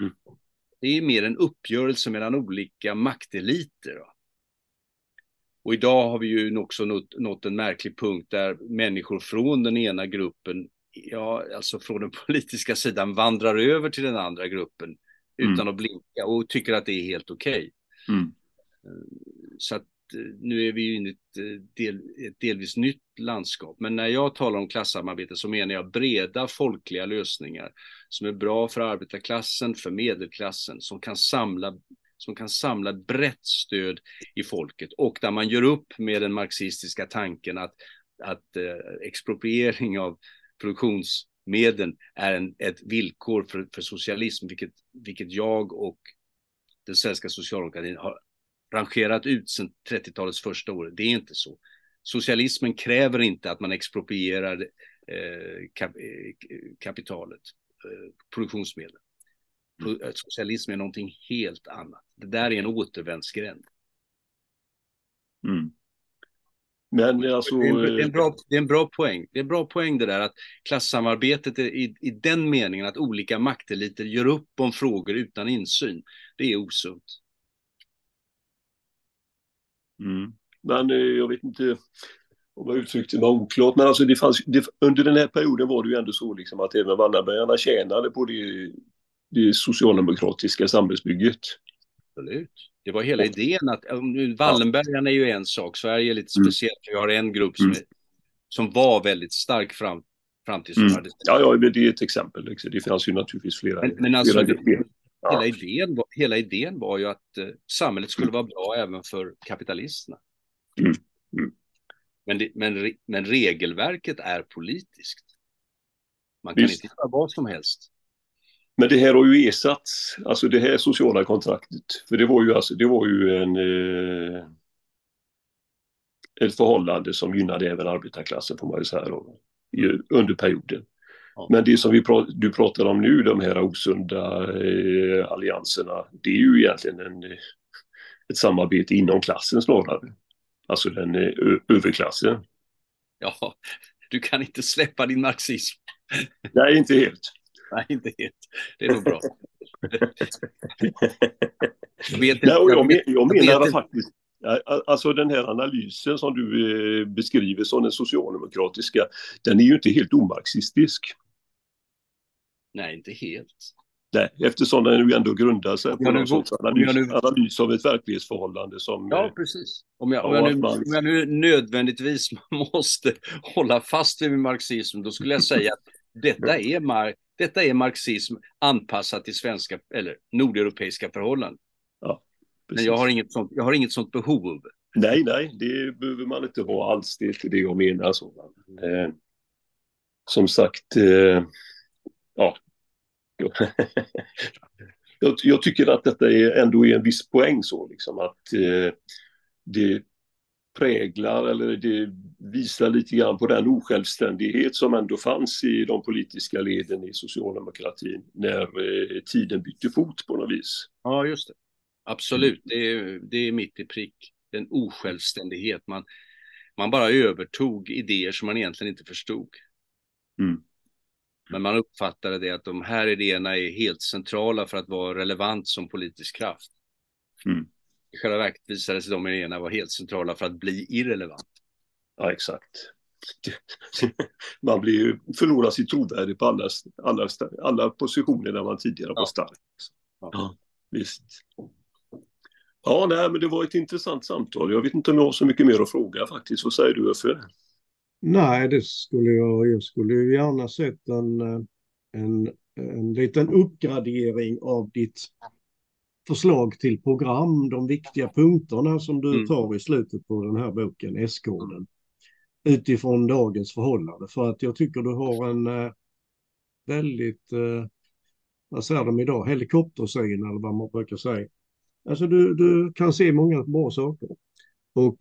Mm. Det är mer en uppgörelse mellan olika makteliter. Va? Och idag har vi ju också nått, nått en märklig punkt där människor från den ena gruppen, ja, alltså från den politiska sidan, vandrar över till den andra gruppen mm. utan att blinka och tycker att det är helt okej. Okay. Mm. Så att nu är vi ju inne i ett, eh, del, ett delvis nytt landskap. Men när jag talar om klassamarbete så menar jag breda folkliga lösningar som är bra för arbetarklassen, för medelklassen, som kan samla som kan samla ett brett stöd i folket och där man gör upp med den marxistiska tanken att, att eh, expropriering av produktionsmedel är en, ett villkor för, för socialism, vilket, vilket jag och den svenska socialdemokratin har rangerat ut sedan 30-talets första år. Det är inte så. Socialismen kräver inte att man exproprierar eh, kap, eh, kapitalet, eh, produktionsmedel. Mm. Socialism är någonting helt annat. Det där är en återvändsgränd. Mm. Men alltså... Det är, en, bra, det är en bra poäng. Det är en bra poäng det där att klassamarbetet är i, i den meningen att olika makteliter gör upp om frågor utan insyn. Det är osunt. Mm. Men eh, jag vet inte om jag uttryckte mig oklart, men alltså det fanns, det, under den här perioden var det ju ändå så liksom att även Wallenbergarna tjänade på det, det socialdemokratiska samhällsbygget. Absolut. Det var hela idén att Wallenbergarna är ju en sak, Sverige är lite mm. speciellt, vi har en grupp som, mm. är, som var väldigt stark fram, fram till mm. Ja, ja, det är ett exempel. Liksom. Det fanns ju naturligtvis flera. Men, men alltså, flera det, hela, idén var, hela idén var ju att uh, samhället skulle vara bra även för kapitalisterna. Mm. Mm. Men, det, men, men regelverket är politiskt. Man kan Visst. inte göra vad som helst. Men det här har ju ersatts, alltså det här sociala kontraktet, för det var ju, alltså, det var ju en, eh, ett förhållande som gynnade även arbetarklassen får man ju säga då, under perioden. Men det som vi prat, du pratar om nu, de här osunda eh, allianserna, det är ju egentligen en, ett samarbete inom klassen snarare. Alltså den eh, överklassen. Ja, du kan inte släppa din marxism. Nej, inte helt. Nej, inte helt. Det är nog bra. jag, vet, Nej, jag, men, jag menar faktiskt, alltså den här analysen som du eh, beskriver som den socialdemokratiska, den är ju inte helt omarxistisk. Nej, inte helt. Nej, eftersom den ju ändå grundar sig på någon sorts analys, nu... analys av ett verklighetsförhållande som... Ja, eh, precis. Om jag, om jag, nu, om jag nu nödvändigtvis måste hålla fast vid min marxism, då skulle jag säga att detta är, mar detta är marxism anpassat till svenska eller nordeuropeiska förhållanden. Men jag har, inget sånt, jag har inget sånt behov. Nej, nej, det behöver man inte ha alls. Det är inte det jag menar. Så. Eh, som sagt, eh, ja. jag, jag, tycker att detta är ändå är en viss poäng så liksom att eh, det präglar eller det visar lite grann på den osjälvständighet som ändå fanns i de politiska leden i socialdemokratin när eh, tiden bytte fot på något vis. Ja, just det. Absolut, det är, det är mitt i prick. Den osjälvständighet. Man, man bara övertog idéer som man egentligen inte förstod. Mm. Men man uppfattade det att de här idéerna är helt centrala för att vara relevant som politisk kraft. Mm. I själva verket visade sig de idéerna vara helt centrala för att bli irrelevant. Ja, exakt. Man blir ju, förlorar sitt trovärde på alla, alla, alla positioner där man tidigare var stark. Ja. ja, visst. Ja, nej, men det var ett intressant samtal. Jag vet inte om jag har så mycket mer att fråga faktiskt. Vad säger du, Uffe? Nej, det skulle jag. Jag skulle ju gärna sett en, en, en liten uppgradering av ditt förslag till program, de viktiga punkterna som du mm. tar i slutet på den här boken, S-koden, utifrån dagens förhållande. För att jag tycker du har en eh, väldigt, eh, vad säger de idag, helikoptersyn eller vad man brukar säga. Alltså du, du kan se många bra saker. Och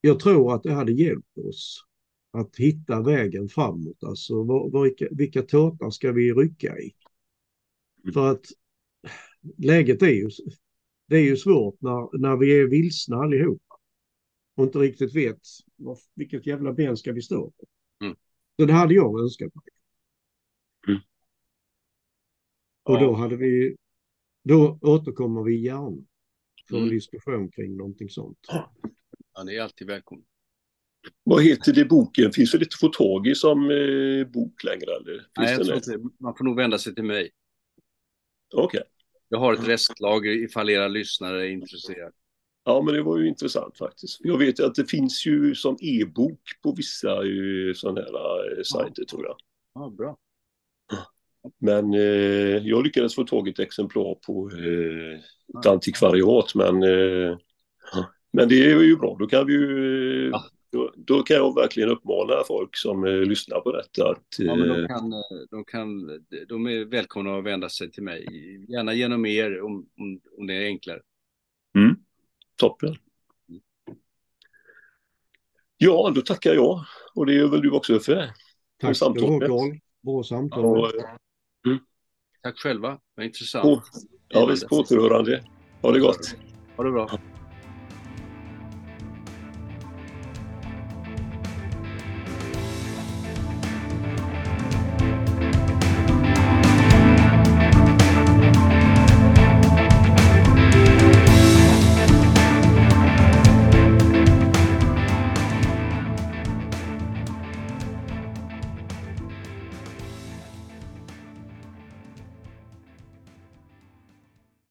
jag tror att det hade hjälpt oss att hitta vägen framåt. Alltså vad, vilka, vilka tårtar ska vi rycka i? Mm. För att läget är ju, det är ju svårt när, när vi är vilsna allihopa och inte riktigt vet vad, vilket jävla ben ska vi stå på. Mm. Så det hade jag önskat mig. Mm. Och då hade vi, då återkommer vi gärna för en mm. diskussion kring någonting sånt. Ja, det är alltid välkommen. Vad heter det boken? Finns det inte få tag i som eh, bok längre? Eller? Finns Nej, jag tror inte Man får nog vända sig till mig. Okej. Okay. Jag har ett restlager ifall era lyssnare är intresserade. Ja, men det var ju intressant faktiskt. Jag vet ju att det finns ju som e-bok på vissa sådana här eh, sajter ja. tror jag. Ja, bra. Men eh, jag lyckades få tag i ett exemplar på eh, ett antikvariat men, eh, men det är ju bra. Då kan vi ju, ja. då, då, kan jag verkligen uppmana folk som eh, lyssnar på detta att... Ja, men de, kan, de, kan, de är välkomna att vända sig till mig. Gärna genom er om, om, om det är enklare. Mm. Toppen. Ja, då tackar jag. Och det gör väl du också för. Tack ha Carl. Bra samtal. Ja, mm. Tack själva, vad intressant. På, ja, visst, på återhörande. Ha det gott. Ha det bra.